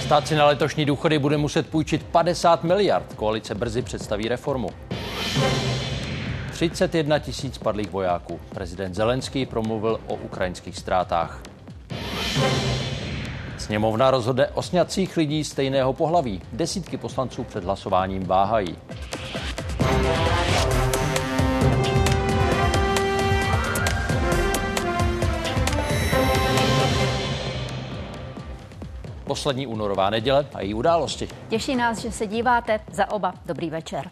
Stát si na letošní důchody bude muset půjčit 50 miliard. Koalice brzy představí reformu. 31 tisíc padlých vojáků. Prezident Zelenský promluvil o ukrajinských ztrátách. Sněmovna rozhodne o sňacích lidí stejného pohlaví. Desítky poslanců před hlasováním váhají. Poslední únorová neděle a její události. Těší nás, že se díváte. Za oba dobrý večer.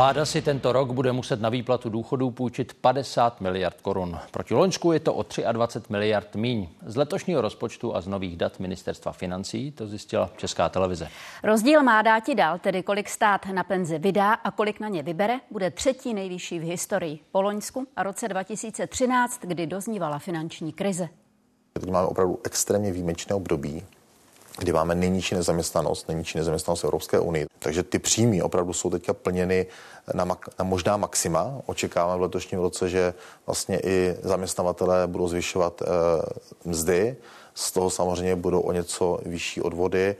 Vláda si tento rok bude muset na výplatu důchodů půjčit 50 miliard korun. Proti Loňsku je to o 23 miliard míň. Z letošního rozpočtu a z nových dat ministerstva financí to zjistila Česká televize. Rozdíl má dáti dál, tedy kolik stát na penzi vydá a kolik na ně vybere, bude třetí nejvyšší v historii po Loňsku a roce 2013, kdy doznívala finanční krize. Teď máme opravdu extrémně výjimečné období, kdy máme nejnižší nezaměstnanost, nejnižší nezaměstnanost Evropské unii. Takže ty příjmy opravdu jsou teďka plněny na, na možná maxima. Očekáváme v letošním roce, že vlastně i zaměstnavatelé budou zvyšovat e, mzdy. Z toho samozřejmě budou o něco vyšší odvody.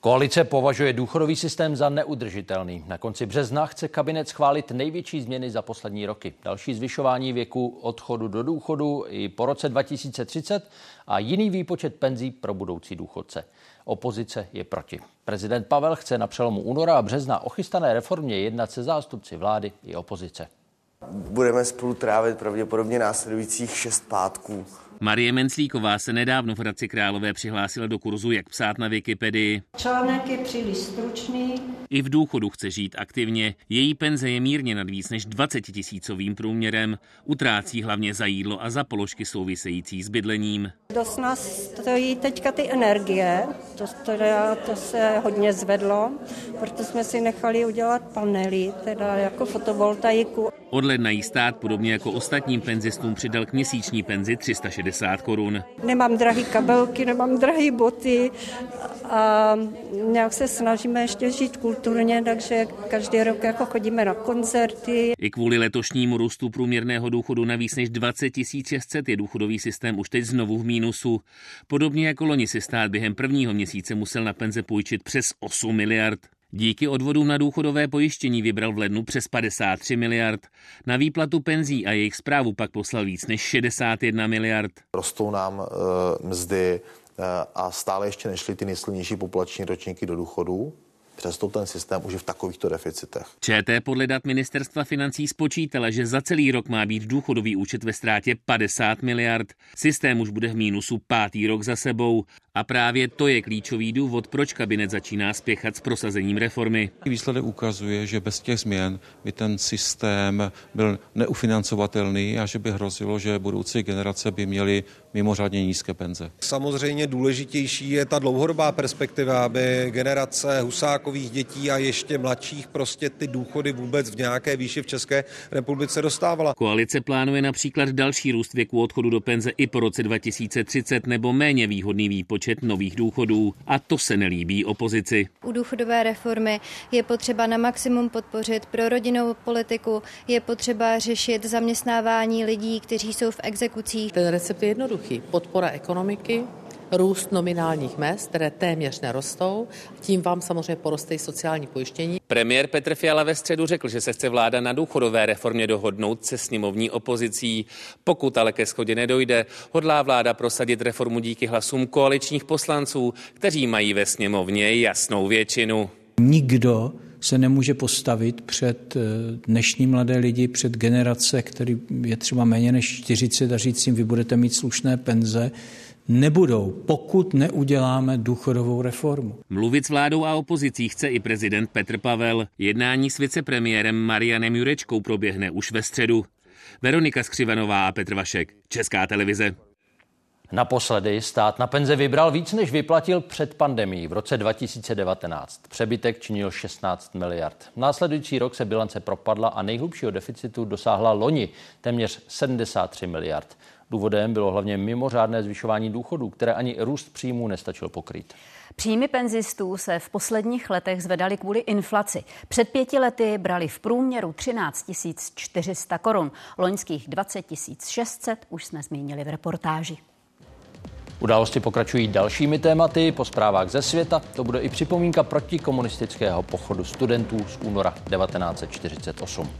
Koalice považuje důchodový systém za neudržitelný. Na konci března chce kabinet schválit největší změny za poslední roky. Další zvyšování věku odchodu do důchodu i po roce 2030 a jiný výpočet penzí pro budoucí důchodce. Opozice je proti. Prezident Pavel chce na přelomu února a března o chystané reformě jednat se zástupci vlády i opozice. Budeme spolu trávit pravděpodobně následujících šest pátků. Marie Menclíková se nedávno v Hradci Králové přihlásila do kurzu Jak psát na Wikipedii. Článek je příliš stručný. I v důchodu chce žít aktivně. Její penze je mírně nad víc než 20 tisícovým průměrem. Utrácí hlavně za jídlo a za položky související s bydlením. Dost nás stojí teďka ty energie, to, to, to se hodně zvedlo, proto jsme si nechali udělat panely, teda jako fotovoltaiku. Od ledna jí stát, podobně jako ostatním penzistům, přidal k měsíční penzi 360 korun. Nemám drahé kabelky, nemám drahé boty a nějak se snažíme ještě žít kulturně, takže každý rok jako chodíme na koncerty. I kvůli letošnímu růstu průměrného důchodu na víc než 20 600 je důchodový systém už teď znovu v mínusu. Podobně jako loni si stát během prvního měsíce musel na penze půjčit přes 8 miliard. Díky odvodům na důchodové pojištění vybral v lednu přes 53 miliard. Na výplatu penzí a jejich zprávu pak poslal víc než 61 miliard. Rostou nám uh, mzdy uh, a stále ještě nešly ty nejsilnější populační ročníky do důchodů. Přesto ten systém už je v takovýchto deficitech. ČT podle dat ministerstva financí spočítala, že za celý rok má být důchodový účet ve ztrátě 50 miliard. Systém už bude v mínusu pátý rok za sebou. A právě to je klíčový důvod, proč kabinet začíná spěchat s prosazením reformy. Výsledek ukazuje, že bez těch změn by ten systém byl neufinancovatelný a že by hrozilo, že budoucí generace by měly mimořádně nízké penze. Samozřejmě důležitější je ta dlouhodobá perspektiva, aby generace husákových dětí a ještě mladších prostě ty důchody vůbec v nějaké výši v České republice dostávala. Koalice plánuje například další růst věku odchodu do penze i po roce 2030 nebo méně výhodný výpočet nových důchodů. A to se nelíbí opozici. U důchodové reformy je potřeba na maximum podpořit pro rodinnou politiku, je potřeba řešit zaměstnávání lidí, kteří jsou v exekucích. Ten recept je jednoduchý. Podpora ekonomiky, růst nominálních mest, které téměř nerostou, tím vám samozřejmě poroste i sociální pojištění. Premiér Petr Fiala ve středu řekl, že se chce vláda na důchodové reformě dohodnout se sněmovní opozicí. Pokud ale ke schodě nedojde, hodlá vláda prosadit reformu díky hlasům koaličních poslanců, kteří mají ve sněmovně jasnou většinu. Nikdo se nemůže postavit před eh, dnešní mladé lidi, před generace, který je třeba méně než 40 a říct jim, vy budete mít slušné penze, nebudou, pokud neuděláme důchodovou reformu. Mluvit s vládou a opozicí chce i prezident Petr Pavel. Jednání s vicepremiérem Marianem Jurečkou proběhne už ve středu. Veronika Skřivanová a Petr Vašek, Česká televize. Naposledy stát na penze vybral víc, než vyplatil před pandemí v roce 2019. Přebytek činil 16 miliard. Následující rok se bilance propadla a nejhlubšího deficitu dosáhla loni téměř 73 miliard. Důvodem bylo hlavně mimořádné zvyšování důchodů, které ani růst příjmů nestačil pokrýt. Příjmy penzistů se v posledních letech zvedaly kvůli inflaci. Před pěti lety brali v průměru 13 400 korun. Loňských 20 600 už jsme zmínili v reportáži. Události pokračují dalšími tématy. Po zprávách ze světa to bude i připomínka protikomunistického pochodu studentů z února 1948.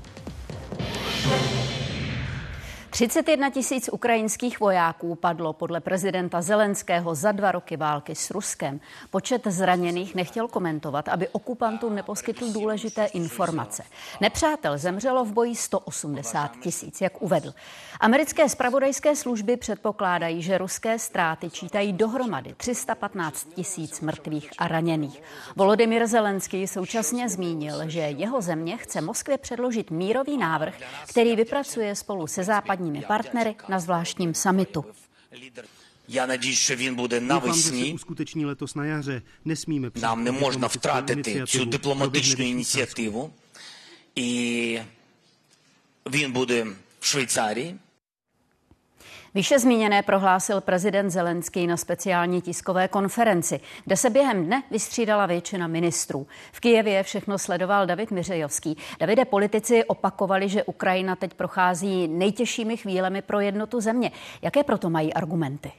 31 tisíc ukrajinských vojáků padlo podle prezidenta Zelenského za dva roky války s Ruskem. Počet zraněných nechtěl komentovat, aby okupantům neposkytl důležité informace. Nepřátel zemřelo v boji 180 tisíc, jak uvedl. Americké spravodajské služby předpokládají, že ruské ztráty čítají dohromady 315 tisíc mrtvých a raněných. Volodymyr Zelenský současně zmínil, že jeho země chce Moskvě předložit mírový návrh, který vypracuje spolu se západní západními partnery na zvláštním samitu. Já надіюсь, що він буде навесні. Uskuteční letos na jaře. Nesmíme Нам не можна втратити цю дипломатичну ініціативу. І він буде в Швейцарії. Výše zmíněné prohlásil prezident Zelenský na speciální tiskové konferenci, kde se během dne vystřídala většina ministrů. V Kijevě všechno sledoval David Miřejovský. Davide, politici opakovali, že Ukrajina teď prochází nejtěžšími chvílemi pro jednotu země. Jaké proto mají argumenty?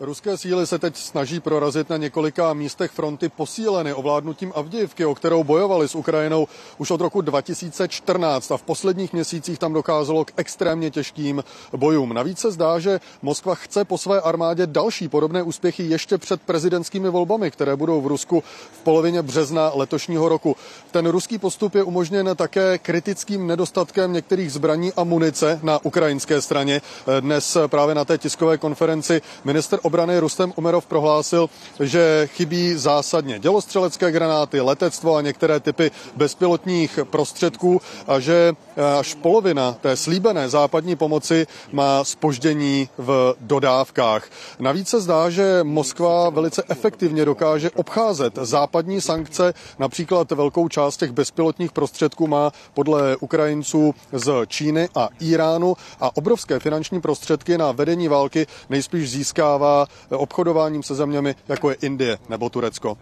Ruské síly se teď snaží prorazit na několika místech fronty posíleny ovládnutím Avdivky, o kterou bojovali s Ukrajinou už od roku 2014 a v posledních měsících tam docházelo k extrémně těžkým bojům. Navíc se zdá, že Moskva chce po své armádě další podobné úspěchy ještě před prezidentskými volbami, které budou v Rusku v polovině března letošního roku. Ten ruský postup je umožněn také kritickým nedostatkem některých zbraní a munice na ukrajinské straně. Dnes právě na té tiskové konferenci minister obrany Rustem Umerov prohlásil, že chybí zásadně dělostřelecké granáty, letectvo a některé typy bezpilotních prostředků a že až polovina té slíbené západní pomoci má spoždění v dodávkách. Navíc se zdá, že Moskva velice efektivně dokáže obcházet západní sankce, například velkou část těch bezpilotních prostředků má podle Ukrajinců z Číny a Iránu a obrovské finanční prostředky na vedení války nejspíš získává obchodováním se zeměmi, jako je Indie nebo Turecko.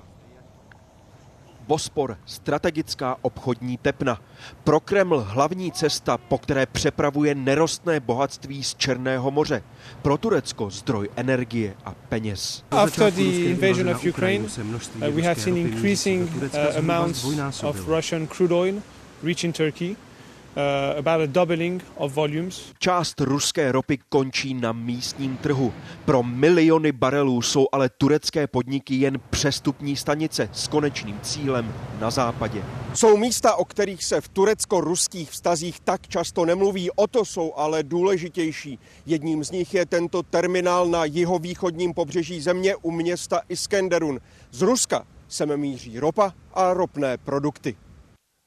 Bospor, strategická obchodní tepna. Pro Kreml hlavní cesta, po které přepravuje nerostné bohatství z Černého moře. Pro Turecko zdroj energie a peněz. After the invasion of Ukraine, uh, we have seen increasing uh, amounts of Russian crude oil reaching Turkey. Uh, about a doubling of volumes. Část ruské ropy končí na místním trhu. Pro miliony barelů jsou ale turecké podniky jen přestupní stanice s konečným cílem na západě. Jsou místa, o kterých se v turecko-ruských vztazích tak často nemluví, o to jsou ale důležitější. Jedním z nich je tento terminál na jihovýchodním pobřeží země u města Iskenderun. Z Ruska sem míří ropa a ropné produkty.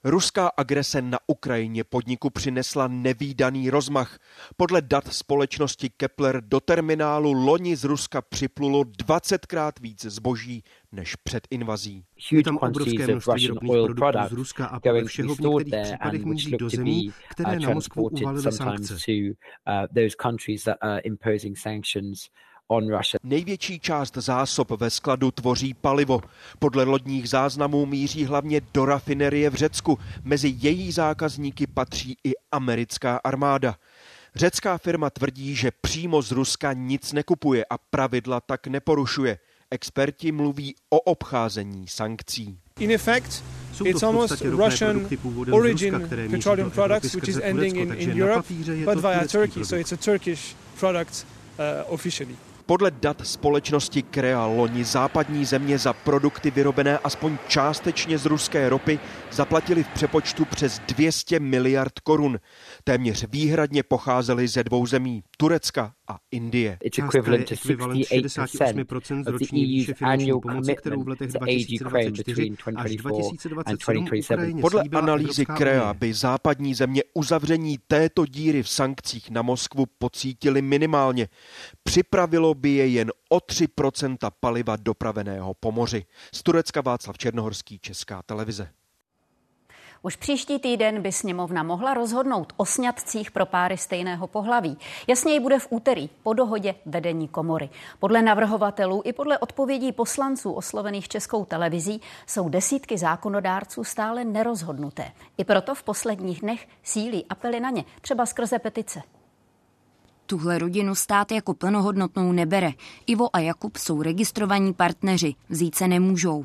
Ruská agrese na Ukrajině podniku přinesla nevýdaný rozmach. Podle dat společnosti Kepler do terminálu loni z Ruska připlulo 20krát víc zboží než před invazí. Je tam obrovské množství ropných produktů z Ruska a podle všeho v některých případech míří do zemí, které na Moskvu uvalily sankce. Největší část zásob ve skladu tvoří palivo. Podle lodních záznamů míří hlavně do rafinerie v Řecku. Mezi její zákazníky patří i americká armáda. Řecká firma tvrdí, že přímo z Ruska nic nekupuje a pravidla tak neporušuje. Experti mluví o obcházení sankcí. In effect, it's almost Russian origin petroleum products, which is ending in, in Europe, but via Turkey. So it's a Turkish product uh, officially. Podle dat společnosti Krea loni západní země za produkty vyrobené aspoň částečně z ruské ropy zaplatili v přepočtu přes 200 miliard korun. Téměř výhradně pocházely ze dvou zemí, Turecka a Indie. It's equivalent to 68% of the EU's annual commitment to aid Ukraine between 2024 and 2027. Podle analýzy Krea by západní země uzavření této díry v sankcích na Moskvu pocítili minimálně. Připravilo by je jen o 3% paliva dopraveného po moři. Z Turecka Václav Černohorský, Česká televize. Už příští týden by sněmovna mohla rozhodnout o sňatcích pro páry stejného pohlaví. Jasněji bude v úterý po dohodě vedení komory. Podle navrhovatelů i podle odpovědí poslanců oslovených českou televizí jsou desítky zákonodárců stále nerozhodnuté. I proto v posledních dnech sílí apely na ně, třeba skrze petice. Tuhle rodinu stát jako plnohodnotnou nebere. Ivo a Jakub jsou registrovaní partneři, vzít se nemůžou.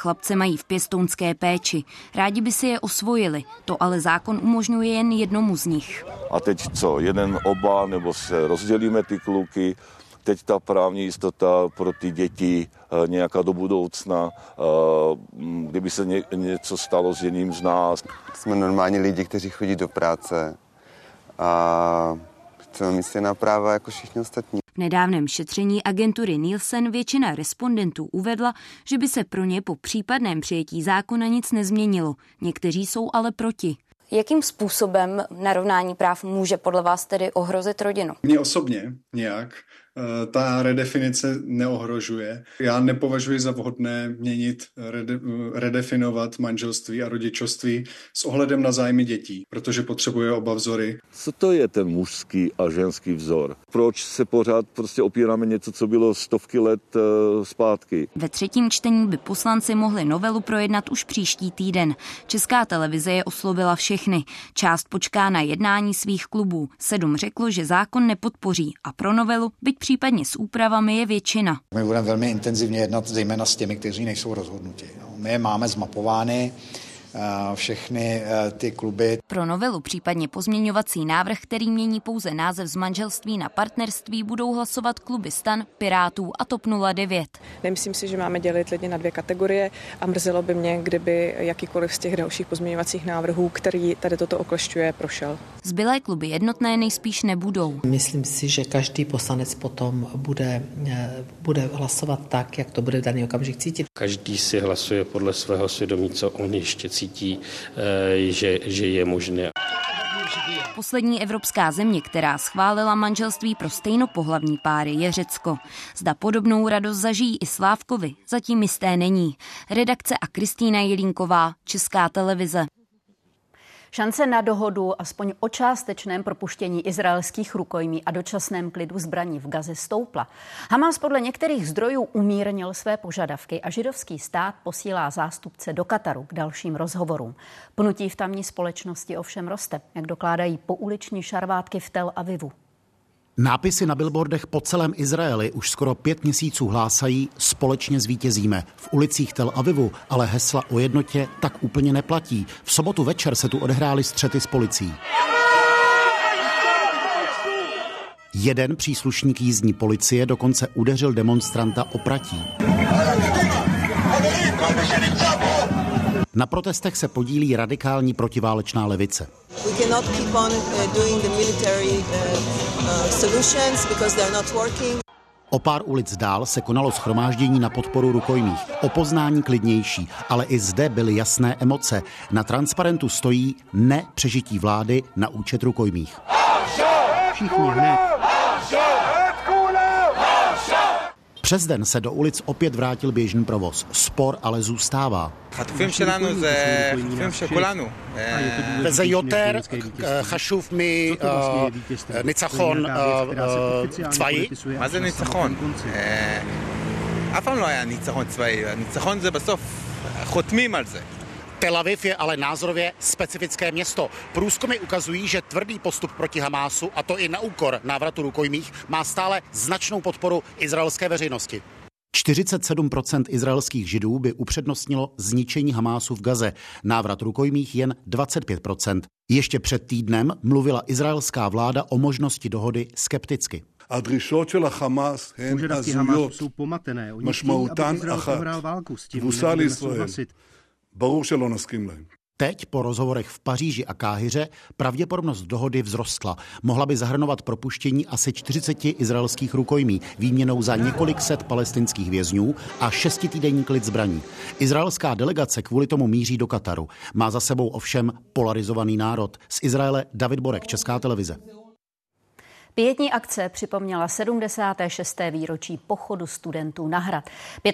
Chlapce mají v pěstounské péči. Rádi by si je osvojili, to ale zákon umožňuje jen jednomu z nich. A teď co, jeden, oba, nebo se rozdělíme ty kluky, teď ta právní jistota pro ty děti eh, nějaká do budoucna, eh, kdyby se ně, něco stalo s jedním z nás. Jsme normální lidi, kteří chodí do práce a chceme mít stejná práva jako všichni ostatní. V nedávném šetření agentury Nielsen většina respondentů uvedla, že by se pro ně po případném přijetí zákona nic nezměnilo. Někteří jsou ale proti. Jakým způsobem narovnání práv může podle vás tedy ohrozit rodinu? Mně osobně nějak. Eh, ta redefinice neohrožuje. Já nepovažuji za vhodné měnit, rede, redefinovat manželství a rodičovství s ohledem na zájmy dětí, protože potřebuje oba vzory. Co to je ten mužský a ženský vzor? Proč se pořád prostě opíráme něco, co bylo stovky let uh, zpátky? Ve třetím čtení by poslanci mohli novelu projednat už příští týden. Česká televize je oslovila všechny. Část počká na jednání svých klubů. Sedm řeklo, že zákon nepodpoří a pro novelu, byť případně s úpravami je většina. My budeme velmi intenzivně jednat zejména s těmi, kteří nejsou rozhodnuti. My je máme zmapovány, všechny eh, ty kluby. Pro novelu, případně pozměňovací návrh, který mění pouze název z manželství na partnerství, budou hlasovat kluby Stan, Pirátů a TOP 09. Nemyslím si, že máme dělit lidi na dvě kategorie a mrzelo by mě, kdyby jakýkoliv z těch dalších pozměňovacích návrhů, který tady toto oklešťuje, prošel. Zbylé kluby jednotné nejspíš nebudou. Myslím si, že každý poslanec potom bude, eh, bude hlasovat tak, jak to bude v daný okamžik cítit. Každý si hlasuje podle svého svědomí, co on ještě cítí cítí, eh, že, že je možné. Poslední evropská země, která schválila manželství pro stejnopohlavní páry, je Řecko. Zda podobnou radost zažijí i Slávkovi, zatím jisté není. Redakce a Kristýna Jelínková, Česká televize. Šance na dohodu aspoň o částečném propuštění izraelských rukojmí a dočasném klidu zbraní v Gaze stoupla. Hamas podle některých zdrojů umírnil své požadavky a židovský stát posílá zástupce do Kataru k dalším rozhovorům. Pnutí v tamní společnosti ovšem roste, jak dokládají pouliční šarvátky v Tel Avivu. Nápisy na billboardech po celém Izraeli už skoro pět měsíců hlásají společně zvítězíme. V ulicích Tel Avivu ale hesla o jednotě tak úplně neplatí. V sobotu večer se tu odehrály střety s policií. Jeden příslušník jízdní policie dokonce udeřil demonstranta opratí. Na protestech se podílí radikální protiválečná levice. Uh, uh, uh. O pár ulic dál se konalo schromáždění na podporu rukojmích. O poznání klidnější, ale i zde byly jasné emoce. Na transparentu stojí ne přežití vlády na účet rukojmích. Všichni hned. Přes den se do ulic opět vrátil běžný provoz. Spor ale zůstává. וזה יותר חשוב מניצחון צבאי? מה זה ניצחון? אף פעם לא היה ניצחון צבאי, הניצחון זה בסוף, חותמים על זה. Tel Aviv je ale názorově specifické město. Průzkumy ukazují, že tvrdý postup proti Hamásu, a to i na úkor návratu rukojmích, má stále značnou podporu izraelské veřejnosti. 47% izraelských židů by upřednostnilo zničení Hamásu v Gaze, návrat rukojmích jen 25%. Ještě před týdnem mluvila izraelská vláda o možnosti dohody skepticky. Požadavky Hamasu jsou pomatené. Oni chtějí, aby Izrael válku s tím, souhlasit. ברור שלא נסכים להם. Teď po rozhovorech v Paříži a Káhyře pravděpodobnost dohody vzrostla. Mohla by zahrnovat propuštění asi 40 izraelských rukojmí, výměnou za několik set palestinských vězňů a šestitýdenní klid zbraní. Izraelská delegace kvůli tomu míří do Kataru. Má za sebou ovšem polarizovaný národ. Z Izraele David Borek, Česká televize. Pětní akce připomněla 76. výročí pochodu studentů na hrad.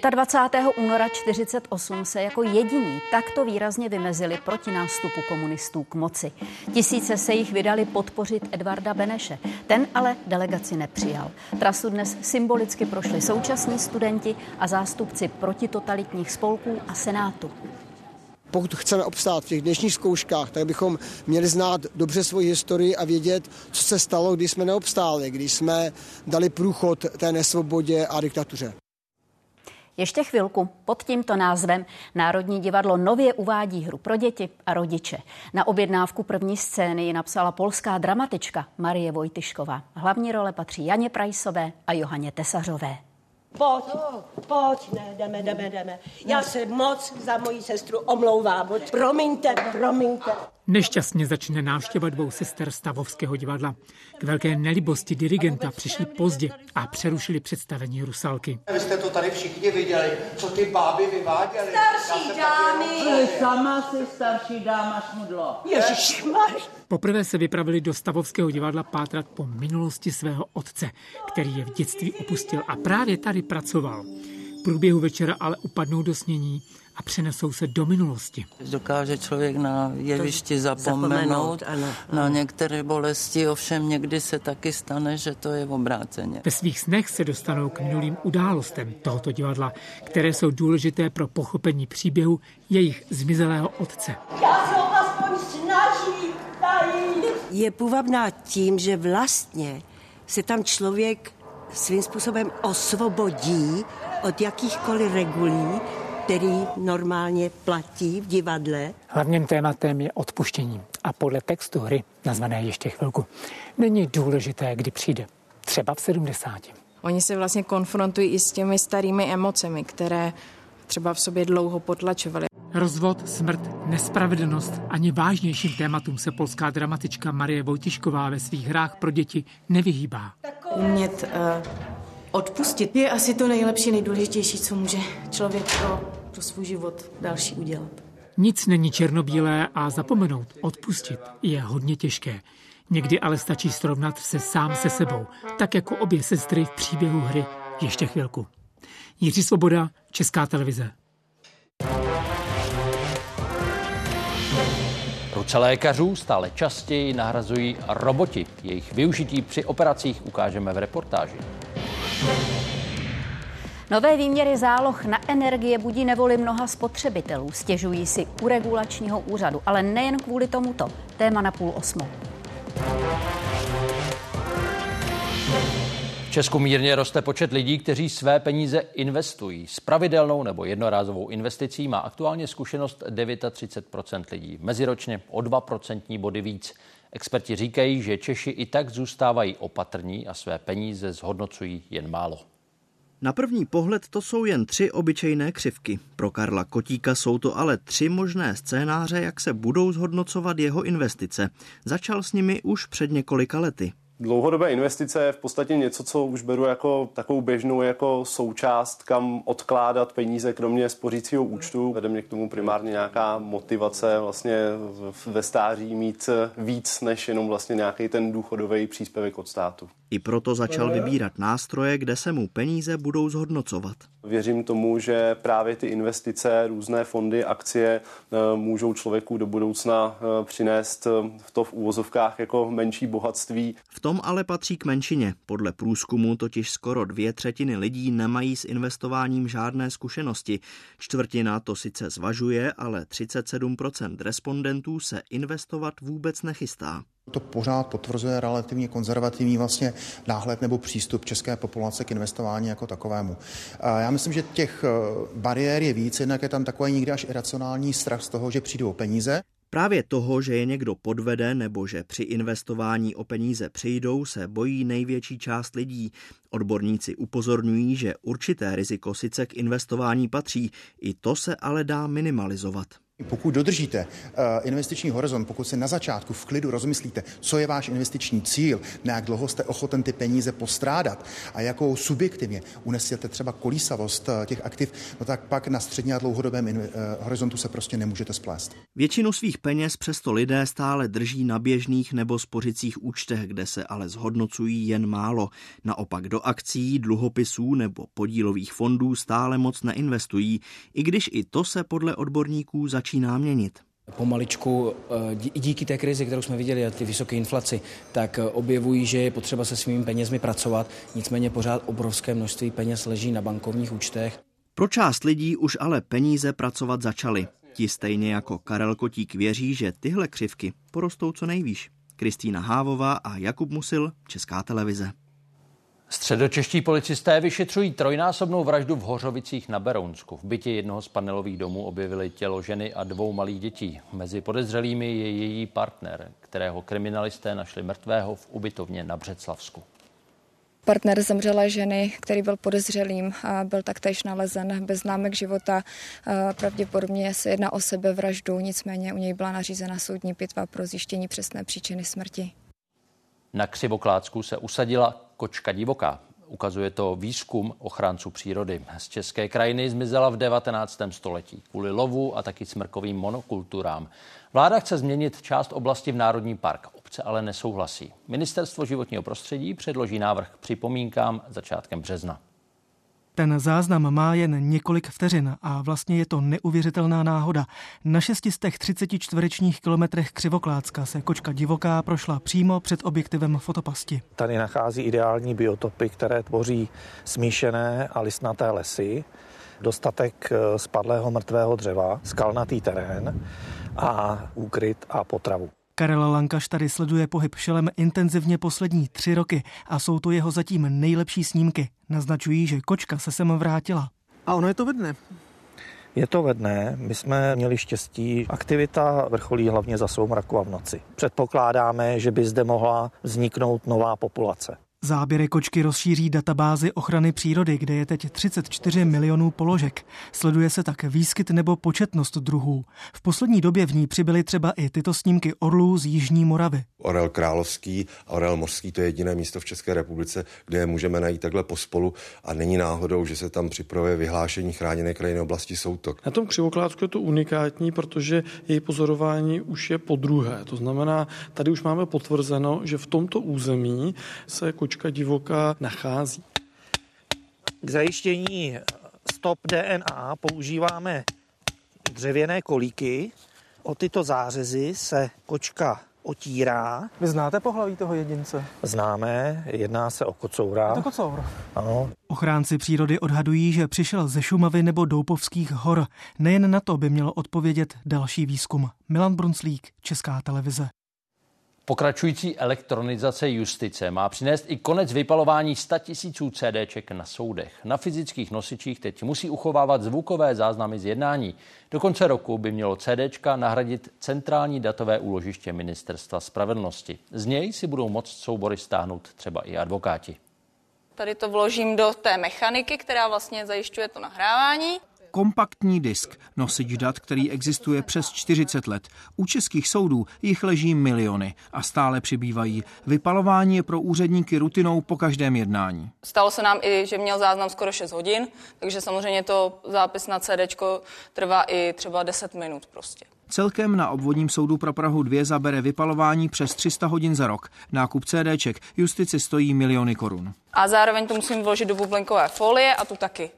25. února 48 se jako jediní takto výrazně vymezili proti nástupu komunistů k moci. Tisíce se jich vydali podpořit Edvarda Beneše. Ten ale delegaci nepřijal. Trasu dnes symbolicky prošli současní studenti a zástupci protitotalitních spolků a senátu. Pokud chceme obstát v těch dnešních zkouškách, tak bychom měli znát dobře svoji historii a vědět, co se stalo, když jsme neobstáli, když jsme dali průchod té nesvobodě a diktatuře. Ještě chvilku pod tímto názvem Národní divadlo nově uvádí hru pro děti a rodiče. Na objednávku první scény ji napsala polská dramatička Marie Vojtyšková. Hlavní role patří Janě Prajsové a Johaně Tesařové. Pojď, pojď, ne, jdeme, jdeme, jdeme. Já se moc za moji sestru omlouvám. Promiňte, promiňte. Nešťastně začne návštěva dvou sester Stavovského divadla. K velké nelibosti dirigenta přišli pozdě a přerušili představení Rusalky. Vy jste to tady všichni viděli, co ty báby vyváděly. Starší dámy. Sama si starší dáma šmudlo. Ježišmarš. Poprvé se vypravili do Stavovského divadla pátrat po minulosti svého otce, který je v dětství opustil a právě tady pracoval. V průběhu večera ale upadnou do snění a přenesou se do minulosti. Dokáže člověk na jevišti zapomenout, zapomenout na některé bolesti, ovšem někdy se taky stane, že to je obráceně. Ve svých snech se dostanou k minulým událostem tohoto divadla, které jsou důležité pro pochopení příběhu jejich zmizelého otce. Já se aspoň snažím, Je půvabná tím, že vlastně se tam člověk svým způsobem osvobodí od jakýchkoliv regulí, který normálně platí v divadle. Hlavním tématem je odpuštění a podle textu hry, nazvané ještě chvilku, není důležité, kdy přijde. Třeba v 70. Oni se vlastně konfrontují i s těmi starými emocemi, které třeba v sobě dlouho potlačovali. Rozvod, smrt, nespravedlnost ani vážnějším tématům se polská dramatička Marie Vojtišková ve svých hrách pro děti nevyhýbá. Umět uh, odpustit je asi to nejlepší, nejdůležitější, co může člověk pro, pro svůj život další udělat. Nic není černobílé a zapomenout, odpustit je hodně těžké. Někdy ale stačí srovnat se sám se sebou, tak jako obě sestry v příběhu hry ještě chvilku. Jiří Svoboda, Česká televize. Ruce lékařů stále častěji nahrazují roboti. Jejich využití při operacích ukážeme v reportáži. Nové výměry záloh na energie budí nevoli mnoha spotřebitelů. Stěžují si u regulačního úřadu, ale nejen kvůli tomuto. Téma na půl osmou. V Česku mírně roste počet lidí, kteří své peníze investují. S pravidelnou nebo jednorázovou investicí má aktuálně zkušenost 39% lidí. Meziročně o 2 body víc. Experti říkají, že Češi i tak zůstávají opatrní a své peníze zhodnocují jen málo. Na první pohled to jsou jen tři obyčejné křivky. Pro Karla Kotíka jsou to ale tři možné scénáře, jak se budou zhodnocovat jeho investice. Začal s nimi už před několika lety. Dlouhodobé investice je v podstatě něco, co už beru jako takovou běžnou jako součást, kam odkládat peníze kromě spořícího účtu. Vede mě k tomu primárně nějaká motivace vlastně ve stáří mít víc než jenom vlastně nějaký ten důchodový příspěvek od státu. I proto začal vybírat nástroje, kde se mu peníze budou zhodnocovat. Věřím tomu, že právě ty investice, různé fondy, akcie eh, můžou člověku do budoucna eh, přinést eh, v to v úvozovkách jako menší bohatství. V tom ale patří k menšině. Podle průzkumu totiž skoro dvě třetiny lidí nemají s investováním žádné zkušenosti. Čtvrtina to sice zvažuje, ale 37% respondentů se investovat vůbec nechystá. To pořád potvrzuje relativně konzervativní vlastně náhled nebo přístup české populace k investování jako takovému. Já myslím, že těch eh, bariér je víc, jednak je tam takový někdy až iracionální strach z toho, že přijdou peníze. Právě toho, že je někdo podvede nebo že při investování o peníze přijdou, se bojí největší část lidí. Odborníci upozorňují, že určité riziko sice k investování patří, i to se ale dá minimalizovat. Pokud dodržíte uh, investiční horizont, pokud si na začátku v klidu rozmyslíte, co je váš investiční cíl, na jak dlouho jste ochoten ty peníze postrádat a jakou subjektivně unesete třeba kolísavost uh, těch aktiv, no tak pak na středně a dlouhodobém uh, horizontu se prostě nemůžete splést. Většinu svých peněz přesto lidé stále drží na běžných nebo spořicích účtech, kde se ale zhodnocují jen málo. Naopak do akcí, dluhopisů nebo podílových fondů stále moc neinvestují, i když i to se podle odborníků začíná začíná měnit. Pomaličku eh, díky té krizi, kterou jsme viděli a ty vysoké inflaci, tak eh, objevují, že je potřeba se svými penězmi pracovat. Nicméně pořád obrovské množství peněz leží na bankovních účtech. Pro část lidí už ale peníze pracovat začaly. Ti stejně jako Karel Kotík věří, že tyhle křivky porostou co nejvýš. Kristýna Hávová a Jakub Musil, Česká televize. Středočeští policisté vyšetřují trojnásobnou vraždu v Hořovicích na Berounsku. V bytě jednoho z panelových domů objevili tělo ženy a dvou malých dětí. Mezi podezřelými je její partner, kterého kriminalisté našli mrtvého v ubytovně na Břeclavsku. Partner zemřelé ženy, který byl podezřelým, a byl taktéž nalezen bez známek života. Pravděpodobně se jedná o sebevraždu, nicméně u něj byla nařízena soudní pitva pro zjištění přesné příčiny smrti. Na Křivoklácku se usadila kočka divoká. Ukazuje to výzkum ochránců přírody. Z české krajiny zmizela v 19. století kvůli lovu a taky smrkovým monokulturám. Vláda chce změnit část oblasti v Národní park. Obce ale nesouhlasí. Ministerstvo životního prostředí předloží návrh k připomínkám začátkem března. Ten záznam má jen několik vteřin a vlastně je to neuvěřitelná náhoda. Na 630 čtverečních kilometrech Křivoklácka se kočka divoká prošla přímo před objektivem fotopasti. Tady nachází ideální biotopy, které tvoří smíšené a listnaté lesy, dostatek eh, spadlého mrtvého dřeva, skalnatý terén a úkryt a potravu. Karel Lankaš tady sleduje pohyb šelem intenzivně poslední tři roky a jsou to jeho zatím nejlepší snímky. Naznačují, že kočka se sem vrátila. A ono je to vedne. Je to vedné, my jsme měli štěstí. Aktivita vrcholí hlavně za soumraku a v noci. Předpokládáme, že by zde mohla vzniknout nová populace. Záběry kočky rozšíří databázy ochrany přírody, kde je teď 34 milionů položek. Sleduje se tak výskyt nebo početnost druhů. V poslední době v ní přibyly třeba i tyto snímky orlů z Jižní Moravy. Orel královský a orel mořský to je jediné místo v České republice, kde je můžeme najít takhle pospolu a není náhodou, že se tam připravuje vyhlášení chráněné krajiny oblasti Soutok. Na tom křivoklátku je to unikátní, protože její pozorování už je po druhé. To znamená, tady už máme potvrzeno, že v tomto území se kočka divoká nachází. K zajištění stop DNA používáme dřevěné kolíky. O tyto zářezy se kočka otírá. Vy znáte pohlaví toho jedince? Známe, jedná se o kocoura. Je to kocour. Ano. Ochránci přírody odhadují, že přišel ze Šumavy nebo Doupovských hor. Nejen na to by mělo odpovědět další výzkum. Milan Brunslík, Česká televize. Pokračující elektronizace justice má přinést i konec vypalování 100 tisíců CDček na soudech. Na fyzických nosičích teď musí uchovávat zvukové záznamy z jednání. Do konce roku by mělo CDčka nahradit centrální datové úložiště Ministerstva spravedlnosti. Z něj si budou moct soubory stáhnout třeba i advokáti. Tady to vložím do té mechaniky, která vlastně zajišťuje to nahrávání. Kompaktní disk, nosič dat, který existuje přes 40 let. U českých soudů jich leží miliony a stále přibývají. Vypalování je pro úředníky rutinou po každém jednání. Stalo se nám i, že měl záznam skoro 6 hodin, takže samozřejmě to zápis na CD trvá i třeba 10 minut prostě. Celkem na obvodním soudu pro Prahu 2 zabere vypalování přes 300 hodin za rok. Nákup CDček justici stojí miliony korun. A zároveň to musím vložit do bublenkové folie a tu taky.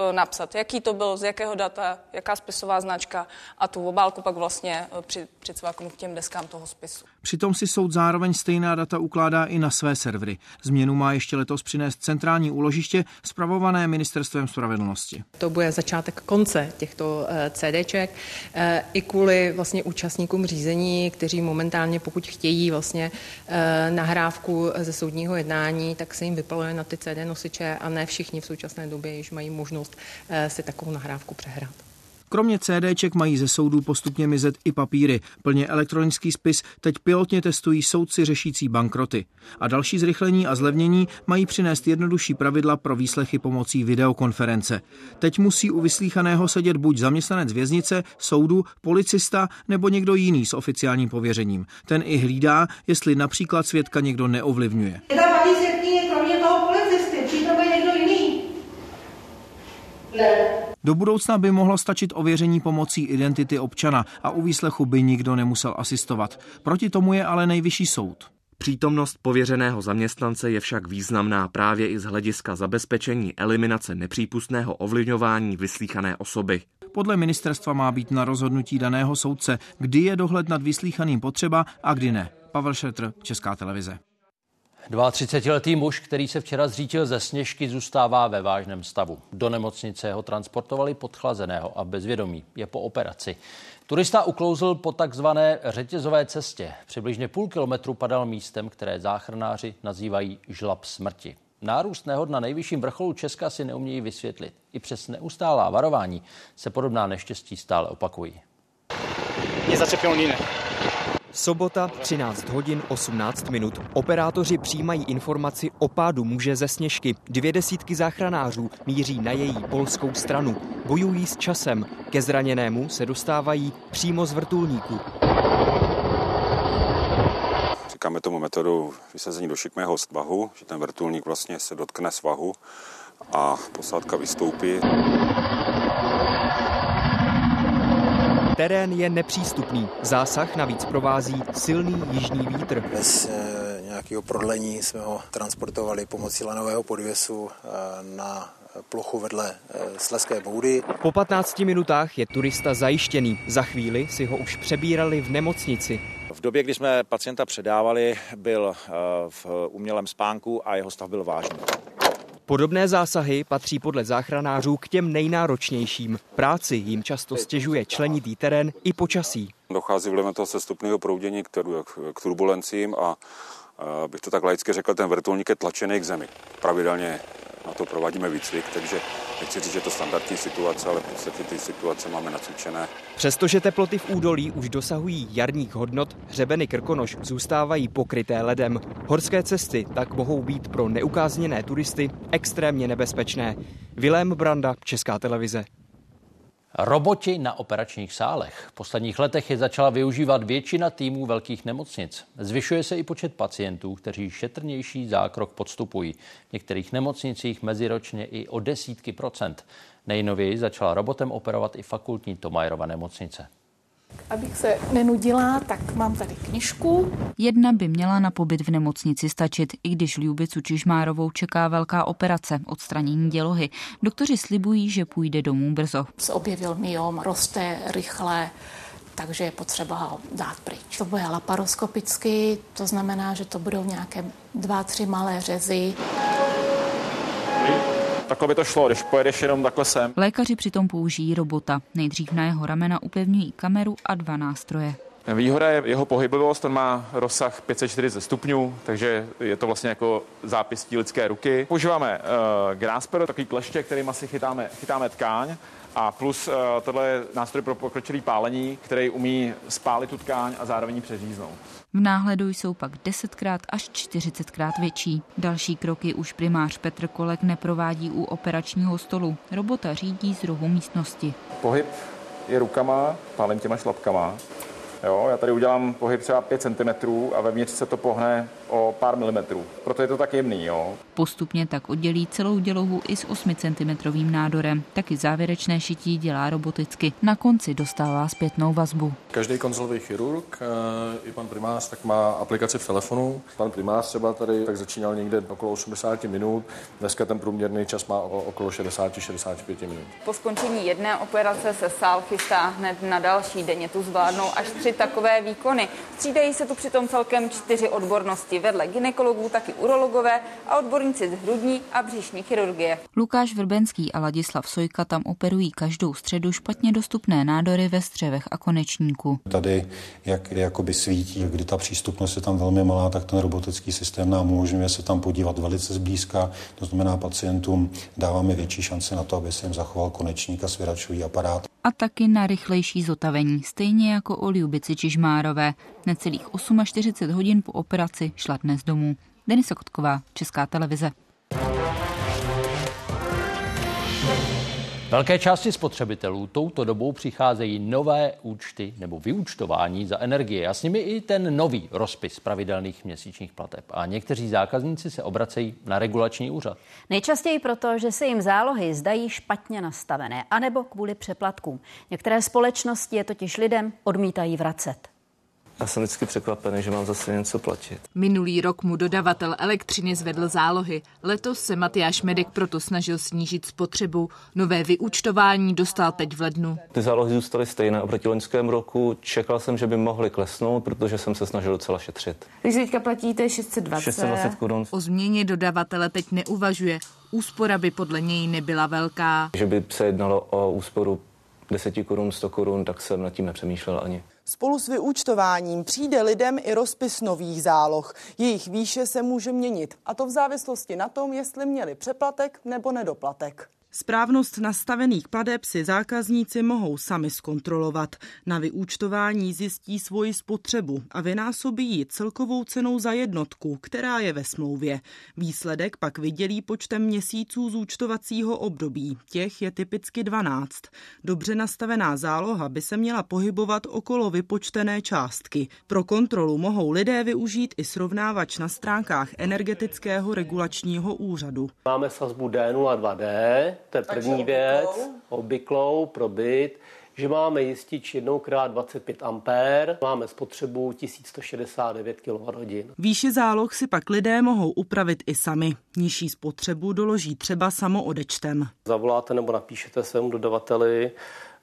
Eh, napsat, jaký to byl, z jakého data, jaká spisová značka a tu obálku pak vlastně eh, při, přicvaknu k těm deskám toho spisu. Přitom si soud zároveň stejná data ukládá i na své servery. Změnu má ještě letos přinést centrální úložiště spravované ministerstvem spravedlnosti. To bude začátek konce těchto eh, CDček i kvůli vlastně účastníkům řízení, kteří momentálně, pokud chtějí vlastně nahrávku ze soudního jednání, tak se jim vypaluje na ty CD nosiče a ne všichni v současné době již mají možnost možnost eh, si takovou nahrávku přehrát. Kromě CDček mají ze soudů postupně mizet i papíry. Plně elektronický spis teď pilotně testují soudci řešící bankroty. A další zrychlení a zlevnění mají přinést jednodušší pravidla pro výslechy pomocí videokonference. Teď musí u vyslíchaného sedět buď zaměstnanec věznice, soudu, policista nebo někdo jiný s oficiálním pověřením. Ten i hlídá, jestli například svědka někdo neovlivňuje. Ta paní kromě toho policisty, přitom je někdo jiný. Ne. Do budoucna by mohlo stačit ověření pomocí identity občana a u výslechu by nikdo nemusel asistovat. Proti tomu je ale nejvyšší soud. Přítomnost pověřeného zaměstnance je však významná právě i z hlediska zabezpečení eliminace nepřípustného ovlivňování vyslíchané osoby. Podle ministerstva má být na rozhodnutí daného soudce, kdy je dohled nad vyslíchaným potřeba a kdy ne. Pavel Šetr, Česká televize. 32-letý muž, který se včera zřítil ze sněžky, zůstává ve vážném stavu. Do nemocnice ho transportovali podchlazeného a bezvědomí. Je po operaci. Turista uklouzl po takzvané řetězové cestě. Přibližně půl kilometru padal místem, které záchranáři nazývají žlab smrti. Nárůst nehod na nejvyšším vrcholu Česka si neumějí vysvětlit. I přes neustálá varování se podobná neštěstí stále opakují. Mě začepil Sobota 13 hodin 18 minut. Operátoři přijímají informaci o pádu muže ze sněžky. Dvě desítky záchranářů míří na její polskou stranu. Bojují s časem. Ke zraněnému se dostávají přímo z vrtulníku. Říkáme tomu metodu vysazení do šikmého svahu, že ten vrtulník vlastně se dotkne svahu a posádka vystoupí. Terén je nepřístupný. Zásah navíc provází silný jižní vítr. Bez e, nějakého prodlení jsme ho transportovali pomocí lanového podvěsu e, na plochu vedle e, Sleské boudy. Po 15 minutách je turista zajištěný. Za chvíli si ho už přebírali v nemocnici. V době, kdy jsme pacienta předávali, byl v umělém spánku a jeho stav byl vážný. Podobné zásahy patří podle záchranářů k těm nejnáročnějším. Práci jim často stěžuje členitý terén i počasí. Dochází vlivem toho sestupného proudění k turbulencím a bych to tak laicky řekl, ten vrtulník je tlačený k zemi. Pravidelně na to provádíme výcvik, takže nechci říct, že to standardní situace, ale v podstatě ty situace máme nacvičené. Přestože teploty v údolí už dosahují jarních hodnot, hřebeny Krkonoš zůstávají pokryté ledem. Horské cesty tak mohou být pro neukázněné turisty extrémně nebezpečné. Vilém Branda, Česká televize. Roboti na operačních sálech. V posledních letech je začala využívat většina týmů velkých nemocnic. Zvyšuje se i počet pacientů, kteří šetrnější zákrok podstupují. V některých nemocnicích meziročně i o desítky procent. Nejnověji začala robotem operovat i fakultní Tomajerova nemocnice. Abych se nenudila, tak mám tady knižku. Jedna by měla na pobyt v nemocnici stačit, i když Ljubicu Čižmárovou čeká velká operace, odstranění dělohy. Doktoři slibují, že půjde domů brzo. Se objevil myom, roste rychle, takže je potřeba ho dát pryč. To bude laparoskopicky, to znamená, že to budou nějaké dva, tři malé řezy takhle by to šlo, když pojedeš jenom takhle sem. Lékaři přitom použijí robota. Nejdřív na jeho ramena upevňují kameru a dva nástroje. Výhoda je jeho pohyblivost, on má rozsah 540 stupňů, takže je to vlastně jako zápis lidské ruky. Používáme uh, grasper, takový kleště, kterým asi chytáme, chytáme tkáň a plus uh, tohle je nástroj pro pokročilý pálení, který umí spálit tu tkáň a zároveň ji přeříznout. V náhledu jsou pak 10krát až 40krát větší. Další kroky už primář Petr Kolek neprovádí u operačního stolu. Robota řídí z rohu místnosti. Pohyb je rukama, pálím těma šlapkama. Jo, já tady udělám pohyb třeba 5 cm a vevnitř se to pohne o pár milimetrů. Proto je to tak jemný. Jo. Postupně tak oddělí celou dělohu i s 8 cm nádorem. Taky závěrečné šití dělá roboticky. Na konci dostává zpětnou vazbu. Každý konzolový chirurg, eh, i pan primář, tak má aplikaci v telefonu. Pan primář třeba tady tak začínal někde okolo 80 minut. Dneska ten průměrný čas má okolo 60-65 minut. Po skončení jedné operace se sál chystá hned na další. Denně tu zvládnou až tři takové výkony. Střídají se tu přitom celkem čtyři odbornosti vedle ginekologů taky urologové a odborníci z hrudní a břišní chirurgie. Lukáš Vrbenský a Ladislav Sojka tam operují každou středu špatně dostupné nádory ve střevech a konečníku. Tady, jak jakoby svítí, kdy ta přístupnost je tam velmi malá, tak ten robotický systém nám umožňuje se tam podívat velice zblízka. To znamená, pacientům dáváme větší šanci na to, aby se jim zachoval konečník a svěračový aparát. a taky na rychlejší zotavení, stejně jako o Ljubici Čižmárové. Necelých 48 hodin po operaci šla dnes domů. Denisa Kotková, Česká televize. Velké části spotřebitelů touto dobou přicházejí nové účty nebo vyúčtování za energie a s nimi i ten nový rozpis pravidelných měsíčních plateb. A někteří zákazníci se obracejí na regulační úřad. Nejčastěji proto, že se jim zálohy zdají špatně nastavené, anebo kvůli přeplatkům. Některé společnosti je totiž lidem odmítají vracet. Já jsem vždycky překvapený, že mám zase něco platit. Minulý rok mu dodavatel elektřiny zvedl zálohy. Letos se Matyáš Medek proto snažil snížit spotřebu. Nové vyúčtování dostal teď v lednu. Ty zálohy zůstaly stejné oproti loňskému roku. Čekal jsem, že by mohly klesnout, protože jsem se snažil docela šetřit. Takže teďka platíte 620. 620 korun. O změně dodavatele teď neuvažuje. Úspora by podle něj nebyla velká. Že by se jednalo o úsporu 10 korun, 100 korun, tak jsem nad tím nepřemýšlel ani. Spolu s vyúčtováním přijde lidem i rozpis nových záloh. Jejich výše se může měnit, a to v závislosti na tom, jestli měli přeplatek nebo nedoplatek. Správnost nastavených pladeb si zákazníci mohou sami zkontrolovat. Na vyúčtování zjistí svoji spotřebu a vynásobí ji celkovou cenou za jednotku, která je ve smlouvě. Výsledek pak vydělí počtem měsíců zúčtovacího období. Těch je typicky 12. Dobře nastavená záloha by se měla pohybovat okolo vypočtené částky. Pro kontrolu mohou lidé využít i srovnávač na stránkách energetického regulačního úřadu. Máme sazbu D02D, to je první věc, obvyklou pro byt, že máme jistič jednoukrát 25 ampér, máme spotřebu 1169 kWh. Výši záloh si pak lidé mohou upravit i sami. Nižší spotřebu doloží třeba samoodečtem. Zavoláte nebo napíšete svému dodavateli,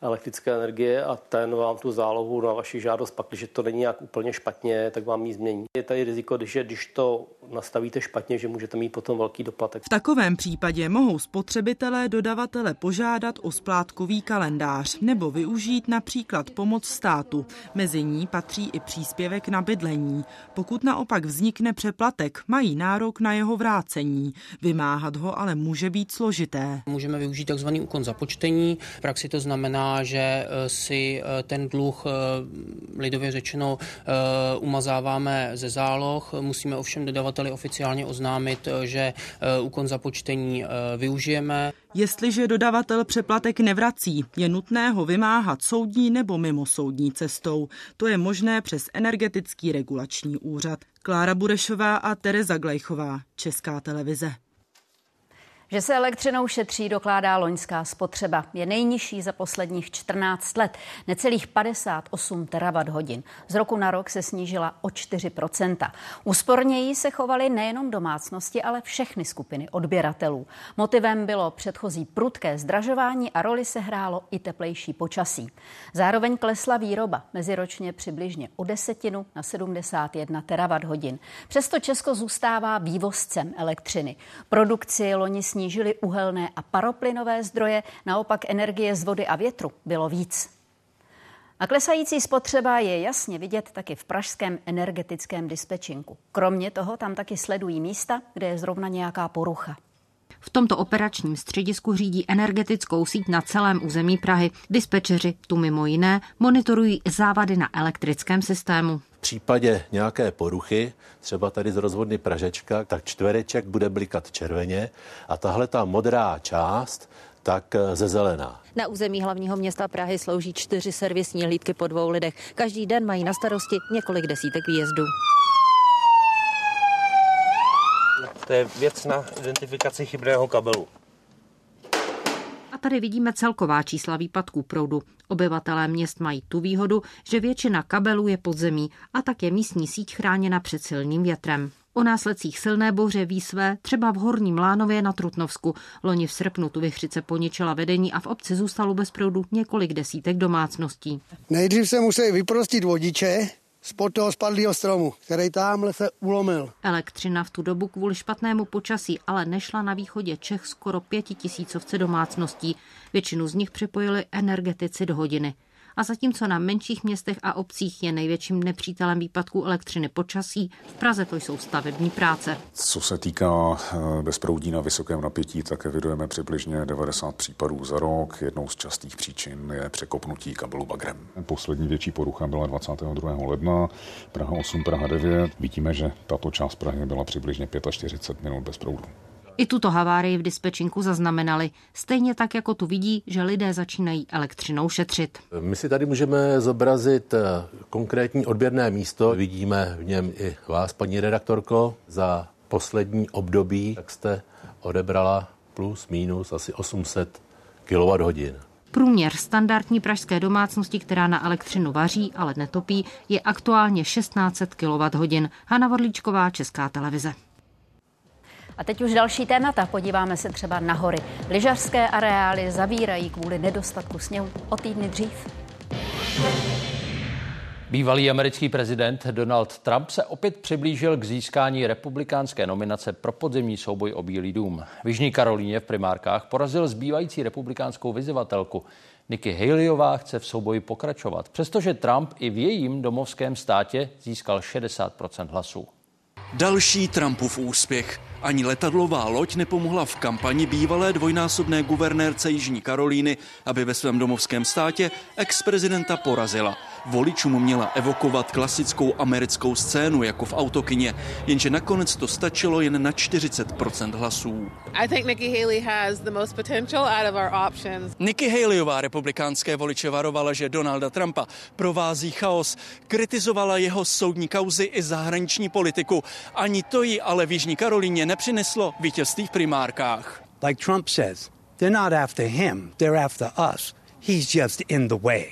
elektrické energie a ten vám tu zálohu na vaši žádost pak, když to není nějak úplně špatně, tak vám ji změní. Je tady riziko, že když to nastavíte špatně, že můžete mít potom velký doplatek. V takovém případě mohou spotřebitelé dodavatele požádat o splátkový kalendář nebo využít například pomoc státu. Mezi ní patří i příspěvek na bydlení. Pokud naopak vznikne přeplatek, mají nárok na jeho vrácení. Vymáhat ho ale může být složité. Můžeme využít tzv. úkon započtení. V praxi to znamená, že eh, si eh, ten dluh eh, lidově řečeno umazáváme ze záloh. Musíme ovšem dodavateli oficiálně oznámit, že úkon započtení využijeme. Jestliže dodavatel přeplatek nevrací, je nutné ho vymáhat soudní nebo mimo soudní cestou. To je možné přes energetický regulační úřad. Klára Burešová a Tereza Glejchová, Česká televize. Že se elektřinou šetří, dokládá loňská spotřeba. Je nejnižší za posledních 14 let, necelých 58 terawatt hodin. Z roku na rok se snížila o 4% Úsporněji se chovaly nejenom domácnosti, ale všechny skupiny odběratelů. Motivem bylo předchozí prudké zdražování a roli se hrálo i teplejší počasí. Zároveň klesla výroba meziročně přibližně o desetinu na 71 terawatt hodin. Přesto Česko zůstává vývozcem elektřiny. Produkci loni snížily uhelné a paroplynové zdroje, naopak energie z vody a větru bylo víc. A klesající spotřeba je jasně vidět taky v pražském energetickém dispečinku. Kromě toho tam taky sledují místa, kde je zrovna nějaká porucha. V tomto operačním středisku řídí energetickou síť na celém území Prahy. Dispečeři tu mimo jiné monitorují závady na elektrickém systému. V případě nějaké poruchy, třeba tady z rozvodny Pražečka, tak čtvereček bude blikat červeně a tahle ta modrá část tak eh, ze zelená. Na území hlavního města Prahy slouží čtyři servisní hlídky po dvou lidech. Každý den mají na starosti několik desítek výjezdů. To je věc na identifikaci chybného kabelu. A tady vidíme celková čísla výpadků proudu. Obyvatelé měst mají tu výhodu, že většina kabelů je pod zemí a tak je místní síť chráněna před silným větrem. O následcích silné bouře ví své třeba v Horním Lánově na Trutnovsku. Loni v srpnu tu vychřice poničila vedení a v obci zůstalo bez proudu několik desítek domácností. Nejdřív se musí vyprostit vodiče, spod toho spadlého stromu, který tamhle se ulomil. Elektřina v tu dobu kvůli špatnému počasí ale nešla na východě Čech skoro pěti tisícovce domácností. Většinu z nich připojili energetici do hodiny. A zatímco na menších městech a obcích je největším nepřítelem výpadků elektřiny počasí, v Praze to jsou stavební práce. Co se týká eh, bezproudí na vysokém napětí, tak evidujeme přibližně 90 případů za rok. Jednou z častých příčin je překopnutí kabelu bagrem. Poslední větší porucha byla 22. ledna, Praha 8, Praha 9. Vidíme, že tato část Prahy byla přibližně 45 minut bez proudu. I tuto havárii v dispečinku zaznamenali, stejně tak, jako tu vidí, že lidé začínají elektřinou šetřit. My si tady můžeme zobrazit eh, konkrétní odběrné místo. Vidíme v něm i vás, paní redaktorko, za poslední období, tak jste odebrala plus minus asi 800 kWh. Průměr standardní pražské domácnosti, která na elektřinu vaří, ale netopí, je aktuálně 1600 kWh. Hanna Vodlíčková, Česká televize. A teď už další témata. Podíváme se třeba na hory. Lyžařské areály zavírají kvůli nedostatku sněhu o týdny dřív. Bývalý americký prezident Donald Trump se opět přiblížil k získání republikánské nominace pro podzemní souboj o Bílý dům. V Jižní Karolíně v primárkách porazil zbývající republikánskou vyzývatelku. Nikki Haleyová chce v souboji pokračovat, přestože Trump i v jejím domovském státě získal 60% hlasů. Další Trumpův úspěch. Ani letadlová loď nepomohla v kampani bývalé dvojnásobné guvernérce Jižní Karolíny, aby ve svém domovském státě ex-prezidenta porazila. Voličům měla evokovat klasickou americkou scénu jako v autokyně, jenže nakonec to stačilo jen na 40% hlasů. Nikki Haleyová republikánské voliče varovala, že Donalda Trumpa provází chaos, kritizovala jeho soudní kauzy i zahraniční politiku. Ani to ji ale v Jižní Karolíně nepřineslo vítězství v primárkách. Like Trump says, they're not after him, they're after us. He's just in the way.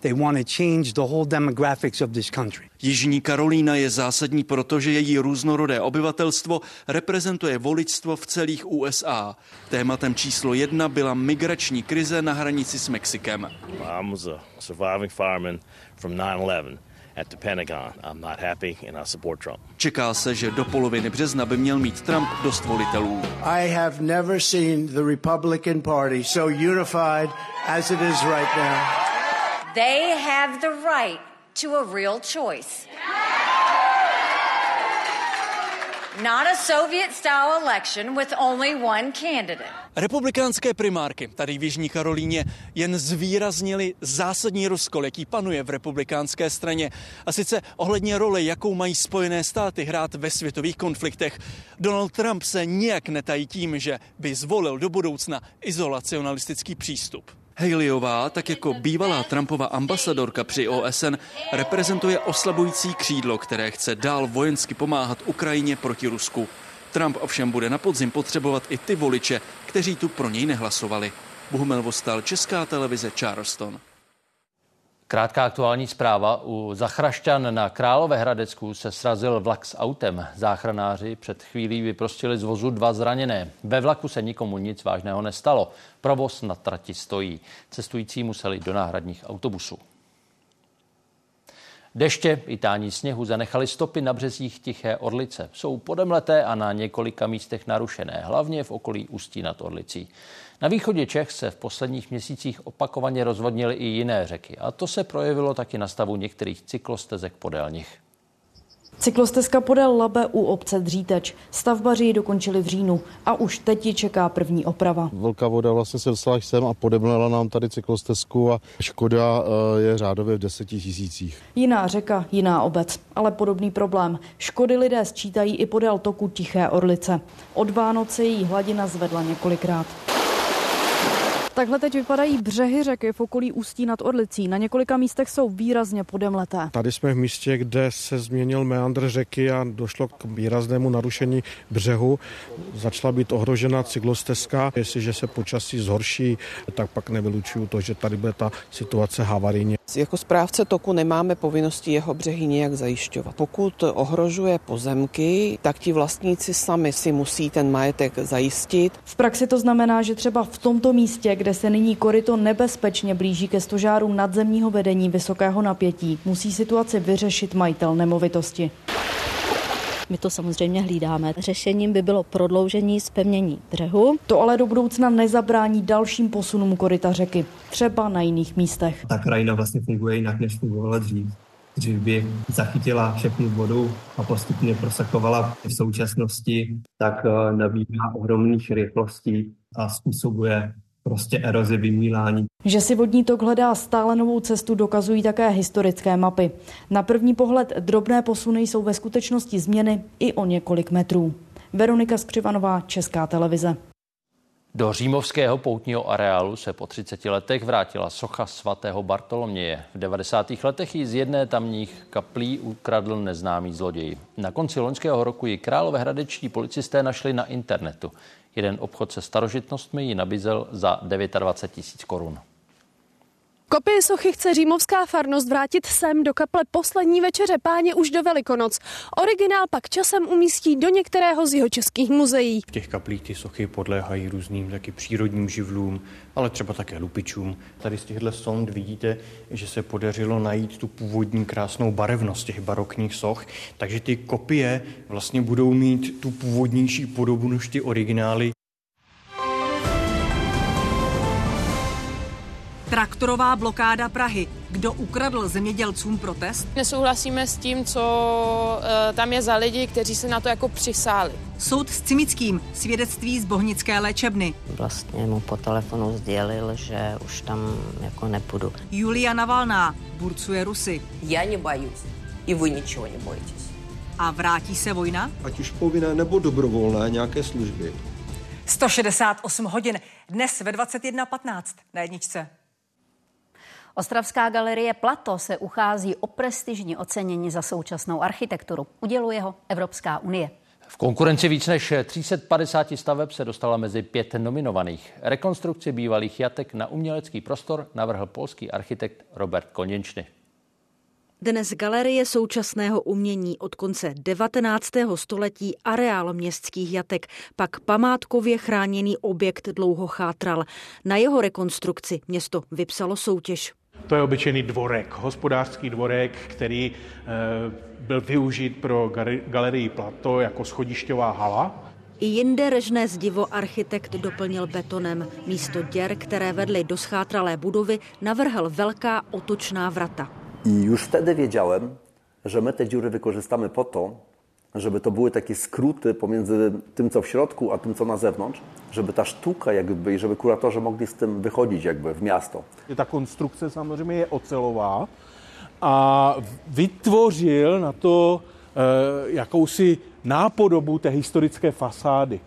They want to change the whole demographics of this country. Jižní Karolína je zásadní, protože její různorodé obyvatelstvo reprezentuje voličstvo v celých USA. Tématem číslo jedna byla migrační krize na hranici s Mexikem. I was a surviving fireman from 9/11 at the Pentagon. I'm not happy and I support Trump. Čeká se, že do poloviny března by měl mít Trump dost volitelů. I have never seen the Republican Party so unified as it is right now. They have the right to a real choice. Not a Soviet style election with only one candidate. Republikánské primárky tady v Jižní Karolíně jen zvýraznili zásadní rozkol, jaký panuje v republikánské straně. A sice ohledně role, jakou mají Spojené státy hrát ve světových konfliktech. Donald Trump se nijak netají tím, že by zvolil do budoucna izolacionalistický přístup. Haleyová, tak jako bývalá Trumpova ambasadorka při OSN, reprezentuje oslabující křídlo, které chce dál vojensky pomáhat Ukrajině proti Rusku. Trump ovšem bude na podzim potřebovat i ty voliče, kteří tu pro něj nehlasovali. Bohumil Vostal, Česká televize Charleston. Krátká aktuální zpráva. U Zachrašťan na Královéhradecku se srazil vlak s autem. Záchranáři před chvílí vyprostili z vozu dva zraněné. Ve vlaku se nikomu nic vážného nestalo. Provoz na trati stojí. Cestující museli do náhradních autobusů. Deště i tání sněhu zanechali stopy na březích Tiché Orlice. Jsou podemleté a na několika místech narušené, hlavně v okolí Ústí nad Orlicí. Na východě Čech se v posledních měsících opakovaně rozvodnily i jiné řeky a to se projevilo taky na stavu některých cyklostezek podél nich. Cyklostezka podél Labe u obce Dříteč. Stavbaři ji dokončili v říjnu a už teď ji čeká první oprava. Velká voda vlastně se dostala sem a podemlela nám tady cyklostezku a škoda eh, je řádově v deseti tisících. Jiná řeka, jiná obec, ale podobný problém. Škody lidé sčítají i podél toku Tiché Orlice. Od Vánoce její hladina zvedla několikrát. Takhle teď vypadají břehy řeky v okolí Ústí nad Orlicí. Na několika místech jsou výrazně podemleté. Tady jsme v místě, kde se změnil meandr řeky a došlo k výraznému narušení břehu. Začala být ohrožena cyklostezka. Jestliže se počasí zhorší, tak pak nevylučuju to, že tady bude ta situace havarijní. Jako správce toku nemáme povinnosti jeho břehy nějak zajišťovat. Pokud ohrožuje pozemky, tak ti vlastníci sami si musí ten majetek zajistit. V praxi to znamená, že třeba v tomto místě, kde se nyní koryto nebezpečně blíží ke stožárům nadzemního vedení vysokého napětí, musí situaci vyřešit majitel nemovitosti. My to samozřejmě hlídáme. Řešením by bylo prodloužení zpevnění břehu. To ale do budoucna nezabrání dalším posunům koryta řeky, třeba na jiných místech. Ta krajina vlastně funguje jinak, než fungovala dřív. Dřív by zachytila všechnu vodu a postupně prosakovala v současnosti, tak eh, nabíhá ohromných rychlostí a způsobuje prostě erozi vymílání. Že si vodní tok hledá stále novou cestu, dokazují také historické mapy. Na první pohled drobné posuny jsou ve skutečnosti změny i o několik metrů. Veronika Skřivanová, Česká televize. Do římovského poutního areálu se po 30 letech vrátila socha svatého Bartoloměje. V 90. letech ji z jedné tamních kaplí ukradl neznámý zloděj. Na konci loňského roku ji královéhradečtí policisté našli na internetu. Jeden obchod se starožitnostmi ji nabízel za 29 tisíc korun. Kopii sochy chce římovská farnost vrátit sem do kaple poslední večeře páně už do Velikonoc. Originál pak časem umístí do některého z jeho českých muzeí. V těch kaplích ty sochy podléhají různým taky přírodním živlům, ale třeba také lupičům. Tady z těchto sond vidíte, že se podařilo najít tu původní krásnou barevnost těch barokních soch, takže ty kopie vlastně budou mít tu původnější podobu než ty originály. Traktorová blokáda Prahy. Kdo ukradl zemědělcům protest? Nesouhlasíme s tím, co e, tam je za lidi, kteří se na to jako přisáli. Soud s Cimickým, svědectví z Bohnické léčebny. Vlastně mu po telefonu sdělil, že už tam jako nepůjdu. Julia Navalná burcuje Rusy. Já nebojuсь, i vy ničeho nebojíte. A vrátí se vojna? Ať už povinné nebo dobrovolné nějaké služby. 168 hodin, dnes ve 21.15 na jedničce. Ostravská galerie Plato se uchází o prestižní ocenění za současnou architekturu. Uděluje ho Evropská unie. V konkurenci víc než 350 staveb se dostala mezi pět nominovaných. Rekonstrukci bývalých jatek na umělecký prostor navrhl polský architekt Robert Koněnčny. Dnes galerie současného umění od konce 19. století areál městských jatek, pak památkově chráněný objekt dlouho chátral. Na jeho rekonstrukci město vypsalo soutěž. To je obyčejný dvorek, hospodářský dvorek, který e, byl využit pro galerii Plato jako schodišťová hala. I jinde režné zdivo architekt doplnil betonem. Místo děr, které vedly do schátralé budovy, navrhl velká otočná vrata. I už wtedy wiedziałem, że my te dziury wykorzystamy po to, żeby to były takie skróty pomiędzy tym, co w środku, a tym, co na zewnątrz, żeby ta sztuka jakby, i żeby kuratorzy mogli z tym wychodzić jakby w miasto. Ta konstrukce samozřejmě je ocelová a vytvořil na to e, jakousi nápodobu té historické fasády.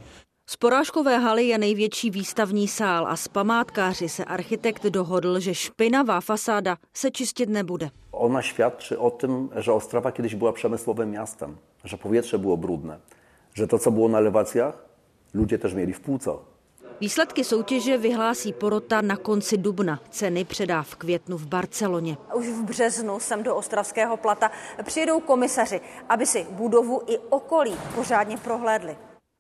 Z porážkové haly je největší výstavní sál a s památkáři se architekt dohodl, že špinavá fasáda se čistit nebude. Ona świadczy o tym, że Ostrawa kiedyś była przemysłowym miastem, że powietrze było brudne, że to, co było na elewacjach, ludzie też mieli w płucach. Výsledky soutěže vyhlásí porota na konci dubna. Ceny předá v květnu v Barceloně. Už v březnu sem do Ostravského plata přijedou komisaři, aby si budovu i okolí pořádně prohlédli.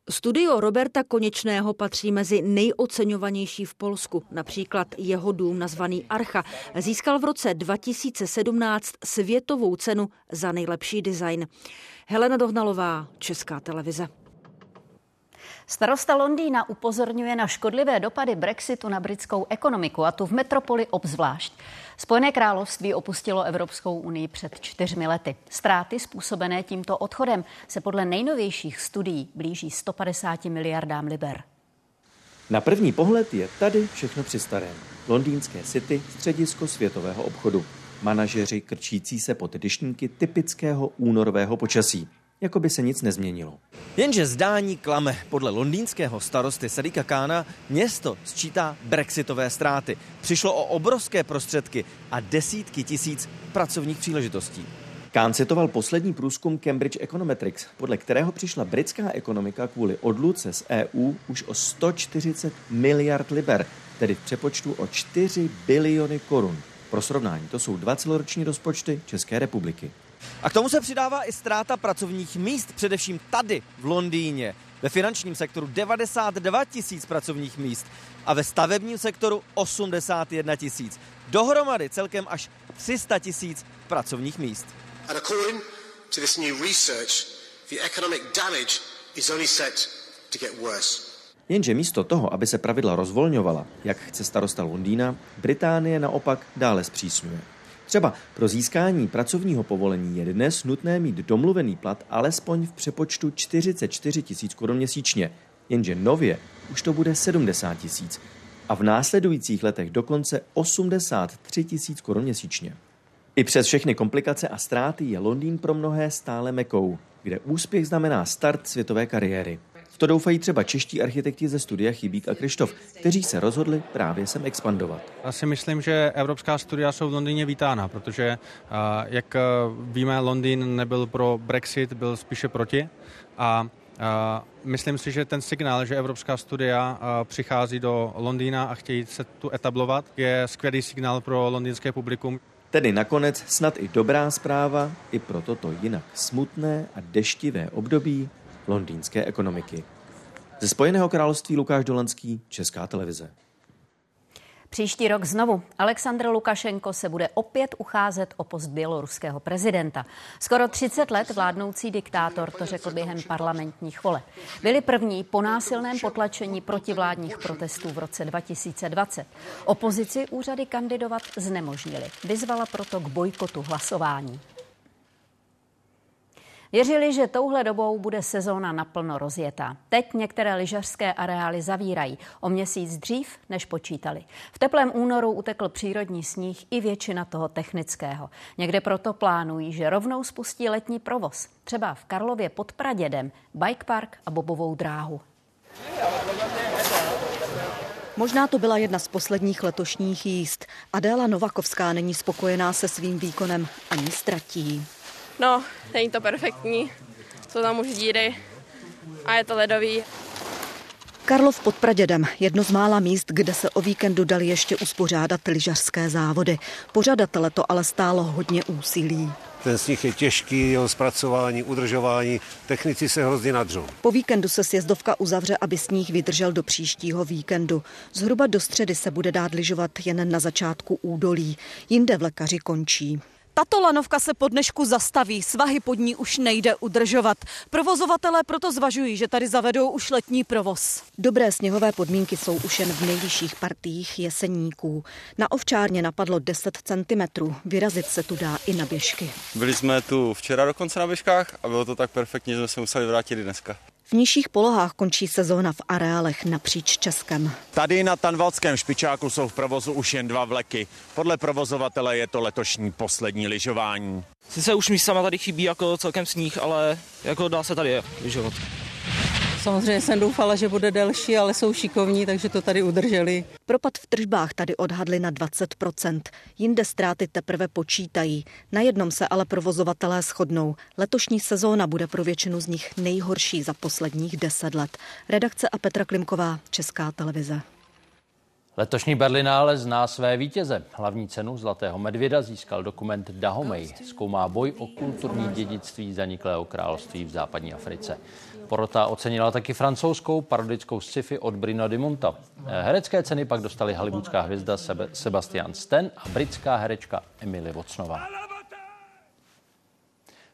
Studio Roberta Konečného patří mezi nejoceňovanější v Polsku. Například jeho dům nazvaný Archa získal v roce 2017 světovou cenu za nejlepší design. Helena Dohnalová, Česká televize. Starosta Londýna upozorňuje na škodlivé dopady Brexitu na britskou ekonomiku, a tu v metropoli obzvlášť. Spojené království opustilo Evropskou unii před čtyřmi lety. Ztráty způsobené tímto odchodem se podle nejnovějších studií blíží 150 miliardám liber. Na první pohled je tady všechno při starém. Londýnské City, středisko světového obchodu. Manažeři krčící se pod dyšníky typického únorového počasí jako by se nic nezměnilo. Jenže zdání klame. Podle londýnského starosty Sadika Kána město sčítá brexitové ztráty. Přišlo o obrovské prostředky a desítky tisíc pracovních příležitostí. Kán citoval poslední průzkum Cambridge Econometrics, podle kterého přišla britská ekonomika kvůli odluce z EU už o 140 miliard liber, tedy v přepočtu o 4 biliony korun. Pro srovnání to jsou dva celoroční rozpočty České republiky. A k tomu se přidává i ztráta pracovních míst, především tady v Londýně. Ve finančním sektoru 92 tisíc pracovních míst a ve stavebním sektoru 81 tisíc. Dohromady celkem až 300 tisíc pracovních míst. And according to this new research, the economic damage is only set to get worse. Jenže místo toho, aby se pravidla rozvolňovala, jak chce starosta Londýna, Británie naopak dále zpřísňuje. Třeba pro získání pracovního povolení je dnes nutné mít domluvený plat alespoň v přepočtu 44 tisíc korun měsíčně, jenže nově už to bude 70 tisíc a v následujících letech dokonce 83 tisíc korun měsíčně. I přes všechny komplikace a ztráty je Londýn pro mnohé stále mekou, kde úspěch znamená start světové kariéry. V to doufají třeba čeští architekti ze studia Chybík a Krištof, kteří se rozhodli právě sem expandovat. Já si myslím, že evropská studia jsou v Londýně vítána, protože, jak víme, Londýn nebyl pro Brexit, byl spíše proti. A myslím si, že ten signál, že evropská studia přichází do Londýna a chtějí se tu etablovat, je skvělý signál pro londýnské publikum. Tedy nakonec snad i dobrá zpráva i pro toto jinak smutné a deštivé období londýnské ekonomiky. Ze Spojeného království Lukáš Dolanský, Česká televize. Příští rok znovu Aleksandr Lukašenko se bude opět ucházet o post běloruského prezidenta. Skoro 30 let vládnoucí diktátor to řekl během parlamentních voleb. Byli první po násilném potlačení protivládních protestů v roce 2020. Opozici úřady kandidovat znemožnili. Vyzvala proto k bojkotu hlasování. Věřili, že touhle dobou bude sezóna naplno rozjetá. Teď některé lyžařské areály zavírají o měsíc dřív, než počítali. V teplém únoru utekl přírodní sníh i většina toho technického. Někde proto plánují, že rovnou spustí letní provoz. Třeba v Karlově pod Pradědem, bike park a bobovou dráhu. Možná to byla jedna z posledních letošních jízd. Adéla Novakovská není spokojená se svým výkonem ani ztratí. No, není to perfektní, jsou tam už díry a je to ledový. Karlov pod Pradědem, jedno z mála míst, kde se o víkendu dali ještě uspořádat lyžařské závody. Pořadatele to ale stálo hodně úsilí. Ten sníh je těžký, jeho zpracování, udržování, technici se hrozně nadřou. Po víkendu se sjezdovka uzavře, aby sníh vydržel do příštího víkendu. Zhruba do středy se bude dát lyžovat jen na začátku údolí, jinde vlekaři končí. Tato lanovka se po dnešku zastaví, svahy pod ní už nejde udržovat. Provozovatelé proto zvažují, že tady zavedou už letní provoz. Dobré sněhové podmínky jsou už jen v nejvyšších partiích jeseníků. Na ovčárně napadlo 10 cm, vyrazit se tu dá i na běžky. Byli jsme tu včera dokonce na běžkách a bylo to tak perfektní, že jsme se museli vrátit i dneska. V nižších polohách končí sezóna v areálech napříč Českem. Tady na Tanvalském špičáku jsou v provozu už jen dva vleky. Podle provozovatele je to letošní poslední lyžování. Sice už místama tady chybí jako celkem sníh, ale jako dá se tady lyžovat. Samozřejmě jsem doufala, že bude delší, ale jsou šikovní, takže to tady udrželi. Propad v tržbách tady odhadli na 20%. Jinde ztráty teprve počítají. Na jednom se ale provozovatelé shodnou. Letošní sezóna bude pro většinu z nich nejhorší za posledních deset let. Redakce a Petra Klimková, Česká televize. Letošní Berlinále zná své vítěze. Hlavní cenu Zlatého medvěda získal dokument Dahomey. Zkoumá boj o kulturní dědictví zaniklého království v západní Africe. Porota ocenila taky francouzskou parodickou sci-fi od Brina Dimonta. Herecké ceny pak dostali hollywoodská hvězda Sebastian Stan a britská herečka Emily Watsonová.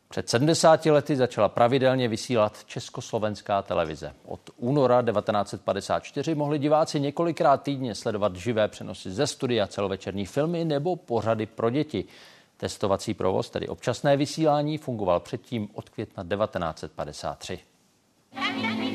Před 70 lety začala pravidelně vysílat československá televize. Od února 1954 mohli diváci několikrát týdně sledovat živé přenosy ze studia, celovečerní filmy nebo pořady pro děti. Testovací provoz, tedy občasné vysílání, fungoval předtím od května 1953. Happy, happy.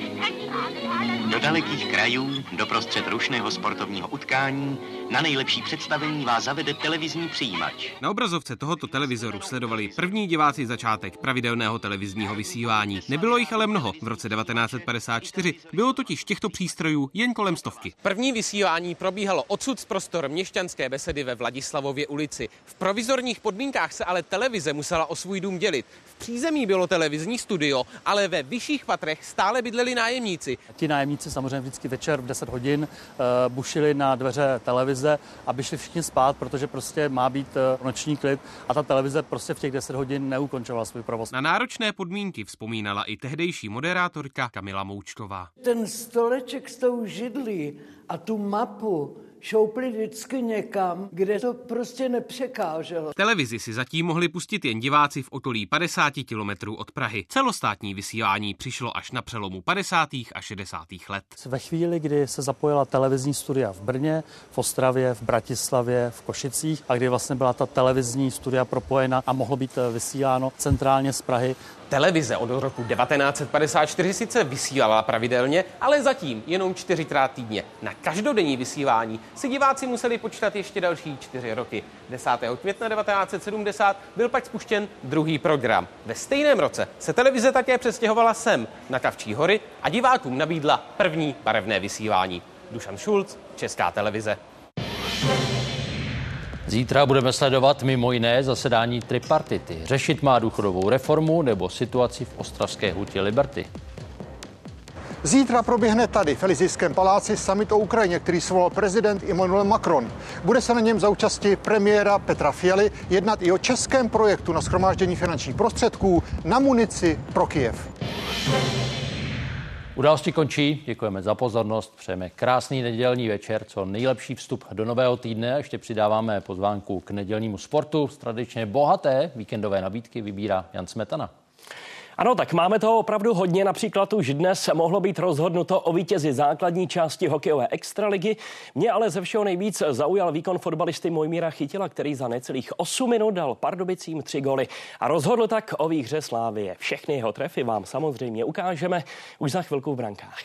Do dalekých krajů, do prostřed rušného sportovního utkání, na nejlepší představení vás zavede televizní přijímač. Na obrazovce tohoto televizoru sledovali první diváci začátek pravidelného televizního vysílání. Nebylo jich ale mnoho. V roce 1954 bylo totiž těchto přístrojů jen kolem stovky. První vysílání probíhalo odsud z prostor měšťanské besedy ve Vladislavově ulici. V provizorních podmínkách se ale televize musela o svůj dům dělit. V přízemí bylo televizní studio, ale ve vyšších patrech stále bydleli nájemníci. Ti nájemníci samozřejmě vždycky večer v 10 hodin uh, bušili na dveře televize, aby šli všichni spát, protože prostě má být uh, noční klid a ta televize prostě v těch 10 hodin neukončovala svůj provoz. Na náročné podmínky vzpomínala i tehdejší moderátorka Kamila Moučtová. Ten stoleček s tou židlí a tu mapu, šoupli vždycky někam, kde to prostě nepřekáželo. Televizi si zatím mohli pustit jen diváci v okolí 50 kilometrů od Prahy. Celostátní vysílání přišlo až na přelomu 50. a 60. let. Ve chvíli, kdy se zapojila televizní studia v Brně, v Ostravě, v Bratislavě, v Košicích a kdy vlastně byla ta televizní studia propojena a mohlo být vysíláno centrálně z Prahy, Televize od roku 1954 sice vysílala pravidelně, ale zatím jenom čtyřikrát týdně. Na každodenní vysílání si diváci museli počítat ještě další čtyři roky. 10. května 1970 byl pak spuštěn druhý program. Ve stejném roce se televize také přestěhovala sem, na Kavčí hory a divákům nabídla první barevné vysílání. Dušan Šulc, Česká televize. Zítra budeme sledovat mimo jiné zasedání tripartity. Řešit má důchodovou reformu nebo situaci v Ostravské hutě Liberty. Zítra proběhne tady v Elizijském paláci summit o Ukrajině, který svolal prezident Emmanuel Macron. Bude se na něm za účasti premiéra Petra Fialy jednat i o českém projektu na schromáždění finančních prostředků na munici pro Kijev. Události končí, děkujeme za pozornost, přejeme krásný nedělní večer, co nejlepší vstup do nového týdne a ještě přidáváme pozvánku k nedělnímu sportu. Z tradičně bohaté víkendové nabídky vybírá Jan Smetana. Ano, tak máme toho opravdu hodně. Například už dnes mohlo být rozhodnuto o vítězi základní části hokejové extraligy. Mě ale ze všeho nejvíc zaujal výkon fotbalisty Mojmíra Chytila, který za necelých 8 minut dal Pardubicím tři goly a rozhodl tak o výhře Slávie. Všechny jeho trefy vám samozřejmě ukážeme už za chvilku v brankách.